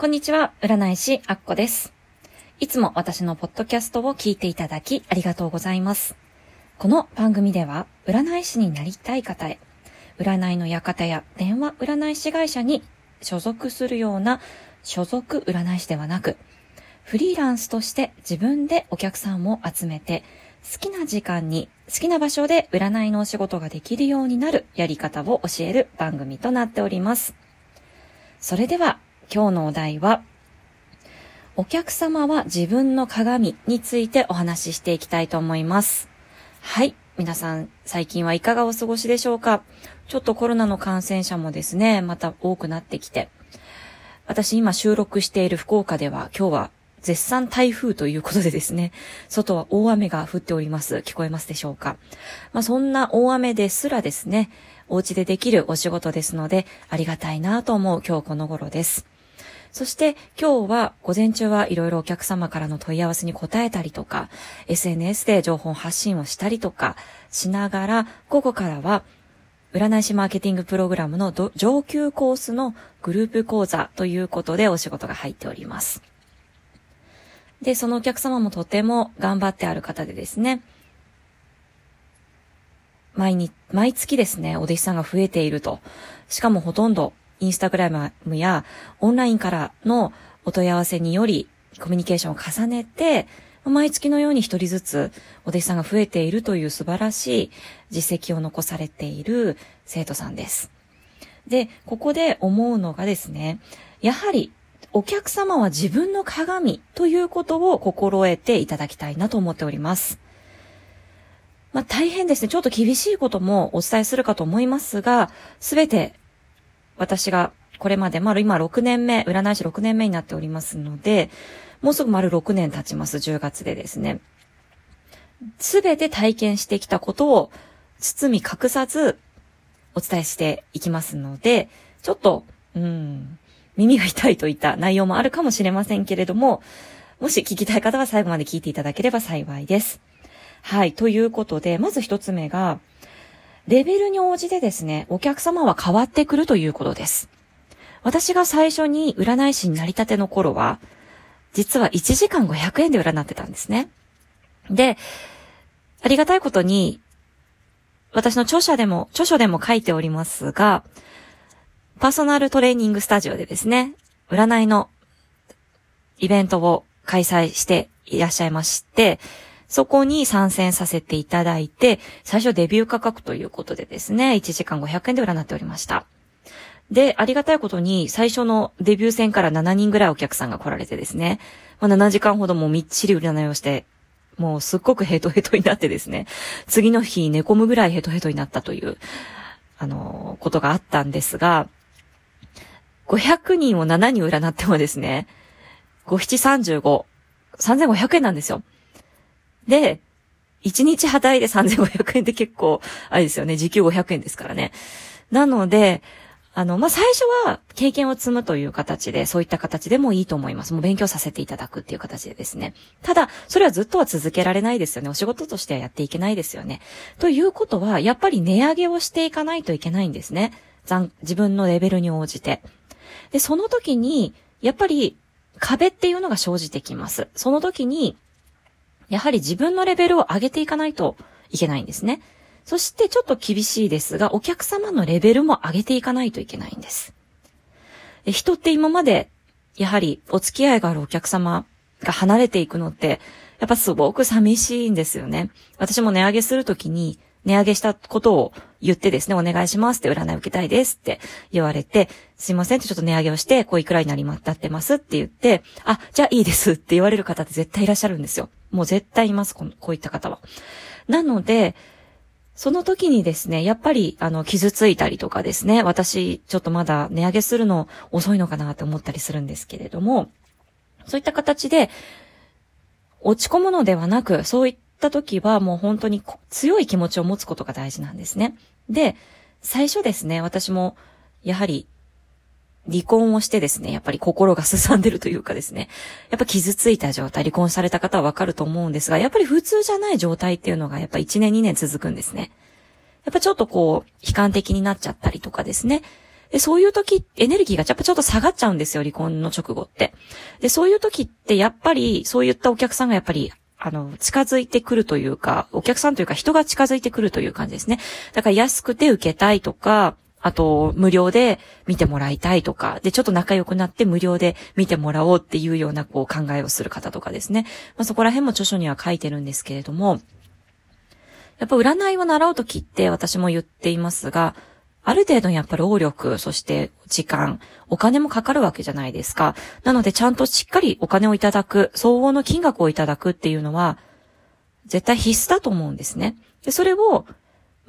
こんにちは、占い師アッコです。いつも私のポッドキャストを聞いていただきありがとうございます。この番組では、占い師になりたい方へ、占いの館や電話占い師会社に所属するような所属占い師ではなく、フリーランスとして自分でお客さんを集めて、好きな時間に好きな場所で占いのお仕事ができるようになるやり方を教える番組となっております。それでは今日のお題は、お客様は自分の鏡についてお話ししていきたいと思います。はい。皆さん、最近はいかがお過ごしでしょうか？ちょっとコロナの感染者もですね、また多くなってきて。私今収録している福岡では今日は絶賛台風ということでですね、外は大雨が降っております。聞こえますでしょうか？まあそんな大雨ですらですね、お家でできるお仕事ですので、ありがたいなと思う今日この頃です。そして今日は午前中はいろいろお客様からの問い合わせに答えたりとか、SNS で情報発信をしたりとかしながら、午後からは占い師マーケティングプログラムの上級コースのグループ講座ということでお仕事が入っております。で、そのお客様もとても頑張ってある方でですね、毎日、毎月ですね、お弟子さんが増えていると。しかもほとんどインスタグラムやオンラインからのお問い合わせによりコミュニケーションを重ねて、毎月のように一人ずつお弟子さんが増えているという素晴らしい実績を残されている生徒さんです。で、ここで思うのがですね、やはりお客様は自分の鏡ということを心得ていただきたいなと思っております。まあ大変ですね。ちょっと厳しいこともお伝えするかと思いますが、すべて私がこれまで、まあ今6年目、占い師6年目になっておりますので、もうすぐ丸6年経ちます、10月でですね。すべて体験してきたことを包み隠さずお伝えしていきますので、ちょっと、うん、耳が痛いといった内容もあるかもしれませんけれども、もし聞きたい方は最後まで聞いていただければ幸いです。はい。ということで、まず一つ目が、レベルに応じてですね、お客様は変わってくるということです。私が最初に占い師になりたての頃は、実は1時間500円で占ってたんですね。で、ありがたいことに、私の著者でも、著書でも書いておりますが、パーソナルトレーニングスタジオでですね、占いのイベントを開催していらっしゃいまして、そこに参戦させていただいて、最初デビュー価格ということでですね、1時間500円で占っておりました。で、ありがたいことに、最初のデビュー戦から7人ぐらいお客さんが来られてですね、まあ、7時間ほどもみっちり占いをして、もうすっごくヘトヘトになってですね、次の日寝込むぐらいヘトヘトになったという、あのー、ことがあったんですが、500人を7人占ってもですね、5、7、35、3500円なんですよ。で、1日働いて3500円って結構、あれですよね、時給500円ですからね。なので、あの、まあ、最初は経験を積むという形で、そういった形でもいいと思います。もう勉強させていただくっていう形でですね。ただ、それはずっとは続けられないですよね。お仕事としてはやっていけないですよね。ということは、やっぱり値上げをしていかないといけないんですね。自分のレベルに応じて。で、その時に、やっぱり壁っていうのが生じてきます。その時に、やはり自分のレベルを上げていかないといけないんですね。そしてちょっと厳しいですが、お客様のレベルも上げていかないといけないんです。人って今まで、やはりお付き合いがあるお客様が離れていくのって、やっぱすごく寂しいんですよね。私も値上げするときに、値上げしたことを言ってですね、お願いしますって占い受けたいですって言われて、すいませんってちょっと値上げをして、こういくらになりまったってますって言って、あ、じゃあいいですって言われる方って絶対いらっしゃるんですよ。もう絶対います、このこういった方は。なので、その時にですね、やっぱり、あの、傷ついたりとかですね、私、ちょっとまだ値上げするの遅いのかなって思ったりするんですけれども、そういった形で、落ち込むのではなく、そういった時はもう本当に強い気持ちを持つことが大事なんですね。で、最初ですね、私も、やはり、離婚をしてですね、やっぱり心がすさんでるというかですね、やっぱ傷ついた状態、離婚された方はわかると思うんですが、やっぱり普通じゃない状態っていうのがやっぱ1年2年続くんですね。やっぱちょっとこう、悲観的になっちゃったりとかですね、で、そういう時、エネルギーがやっぱちょっと下がっちゃうんですよ、離婚の直後って。で、そういう時ってやっぱり、そういったお客さんがやっぱり、あの、近づいてくるというか、お客さんというか人が近づいてくるという感じですね。だから安くて受けたいとか、あと、無料で見てもらいたいとか、で、ちょっと仲良くなって無料で見てもらおうっていうような、こう、考えをする方とかですね。まあ、そこら辺も著書には書いてるんですけれども、やっぱ占いを習うときって私も言っていますが、ある程度やっぱ労力、そして時間、お金もかかるわけじゃないですか。なのでちゃんとしっかりお金をいただく、相応の金額をいただくっていうのは、絶対必須だと思うんですね。で、それを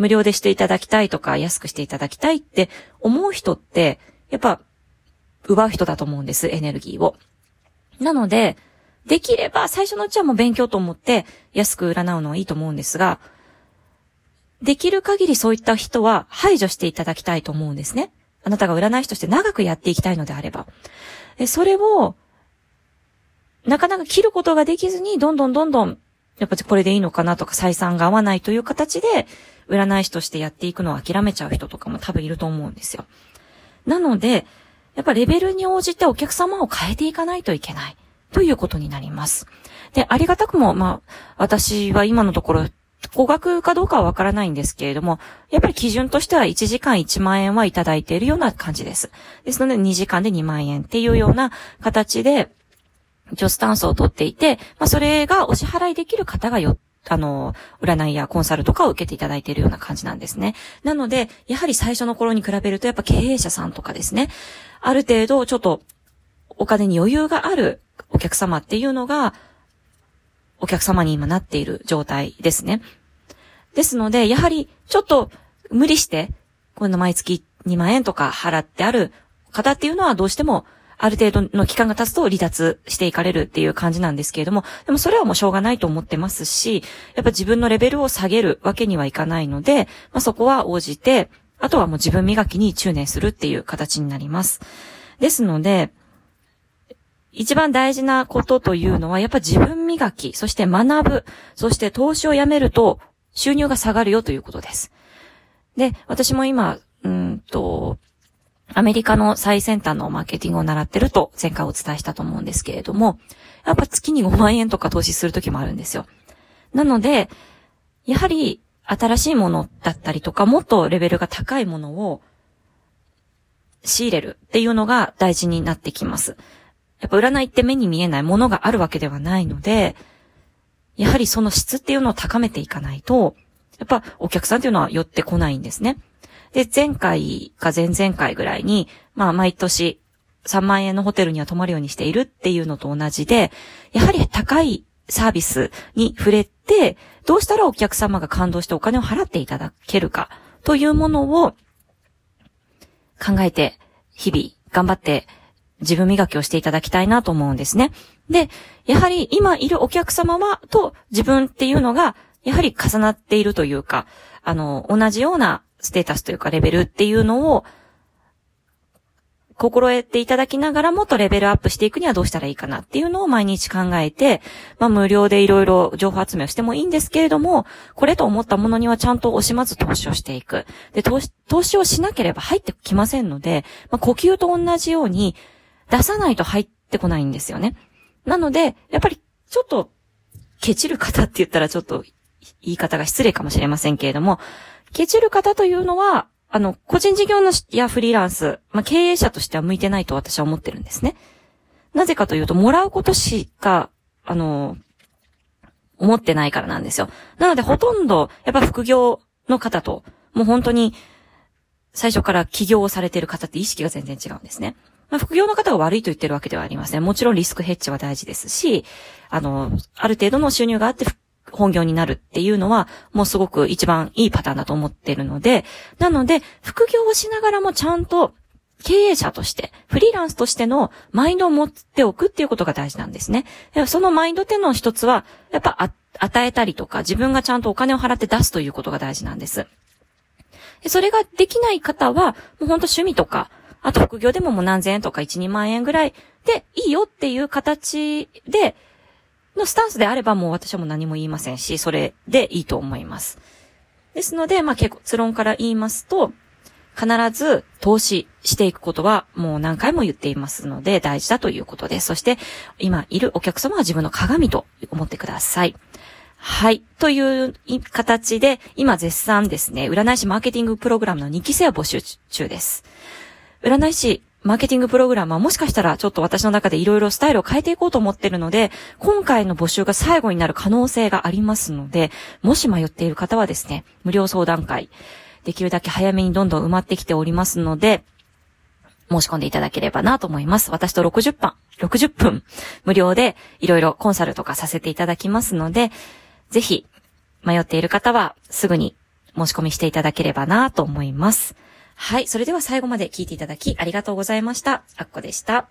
無料でしていただきたいとか、安くしていただきたいって思う人って、やっぱ、奪う人だと思うんです、エネルギーを。なので、できれば最初のうちはもう勉強と思って安く占うのはいいと思うんですが、できる限りそういった人は排除していただきたいと思うんですね。あなたが占い師として長くやっていきたいのであれば。それを、なかなか切ることができずに、どんどんどんどん、やっぱこれでいいのかなとか採算が合わないという形で、占い師としてやっていくのを諦めちゃう人とかも多分いると思うんですよ。なので、やっぱレベルに応じてお客様を変えていかないといけないということになります。で、ありがたくも、まあ、私は今のところ、高額かどうかはわからないんですけれども、やっぱり基準としては1時間1万円はいただいているような感じです。ですので2時間で2万円っていうような形で、一応スタンスをとっていて、まあそれがお支払いできる方がよあの、占いやコンサルとかを受けていただいているような感じなんですね。なので、やはり最初の頃に比べると、やっぱ経営者さんとかですね、ある程度ちょっとお金に余裕があるお客様っていうのが、お客様に今なっている状態ですね。ですので、やはりちょっと無理して、この毎月2万円とか払ってある方っていうのはどうしてもある程度の期間が経つと離脱していかれるっていう感じなんですけれども、でもそれはもうしょうがないと思ってますし、やっぱ自分のレベルを下げるわけにはいかないので、まあ、そこは応じて、あとはもう自分磨きに注念するっていう形になります。ですので、一番大事なことというのは、やっぱ自分磨き、そして学ぶ、そして投資をやめると収入が下がるよということです。で、私も今、うんと、アメリカの最先端のマーケティングを習ってると前回お伝えしたと思うんですけれども、やっぱ月に5万円とか投資するときもあるんですよ。なので、やはり新しいものだったりとか、もっとレベルが高いものを仕入れるっていうのが大事になってきます。やっぱ占いって目に見えないものがあるわけではないので、やはりその質っていうのを高めていかないと、やっぱお客さんっていうのは寄ってこないんですね。で、前回か前々回ぐらいに、まあ、毎年3万円のホテルには泊まるようにしているっていうのと同じで、やはり高いサービスに触れて、どうしたらお客様が感動してお金を払っていただけるかというものを考えて、日々頑張って自分磨きをしていただきたいなと思うんですね。で、やはり今いるお客様は、と自分っていうのが、やはり重なっているというか、あの、同じようなステータスというかレベルっていうのを、心得ていただきながらもっとレベルアップしていくにはどうしたらいいかなっていうのを毎日考えて、まあ無料でいろいろ情報集めをしてもいいんですけれども、これと思ったものにはちゃんと惜しまず投資をしていく。で、投資、投資をしなければ入ってきませんので、まあ呼吸と同じように出さないと入ってこないんですよね。なので、やっぱりちょっとケチる方って言ったらちょっと言い方が失礼かもしれませんけれども、ケチる方というのは、あの、個人事業主やフリーランス、まあ、経営者としては向いてないと私は思ってるんですね。なぜかというと、もらうことしか、あの、思ってないからなんですよ。なので、ほとんど、やっぱ副業の方と、もう本当に、最初から起業をされてる方って意識が全然違うんですね。まあ、副業の方が悪いと言ってるわけではありません。もちろんリスクヘッジは大事ですし、あの、ある程度の収入があって本業になるっていうのは、もうすごく一番いいパターンだと思ってるので、なので、副業をしながらもちゃんと経営者として、フリーランスとしてのマインドを持っておくっていうことが大事なんですね。そのマインドっていうの一つは、やっぱ与えたりとか、自分がちゃんとお金を払って出すということが大事なんです。それができない方は、もうほんと趣味とか、あと副業でももう何千円とか1、2万円ぐらいでいいよっていう形で、のスタンスであればもう私はもう何も言いませんし、それでいいと思います。ですので、まあ結論から言いますと、必ず投資していくことはもう何回も言っていますので大事だということです。そして今いるお客様は自分の鏡と思ってください。はい。という形で、今絶賛ですね、占い師マーケティングプログラムの2期生を募集中です。占い師マーケティングプログラムはもしかしたらちょっと私の中でいろいろスタイルを変えていこうと思ってるので、今回の募集が最後になる可能性がありますので、もし迷っている方はですね、無料相談会、できるだけ早めにどんどん埋まってきておりますので、申し込んでいただければなと思います。私と60分、60分無料でいろいろコンサルとかさせていただきますので、ぜひ迷っている方はすぐに申し込みしていただければなと思います。はい。それでは最後まで聞いていただきありがとうございました。あっこでした。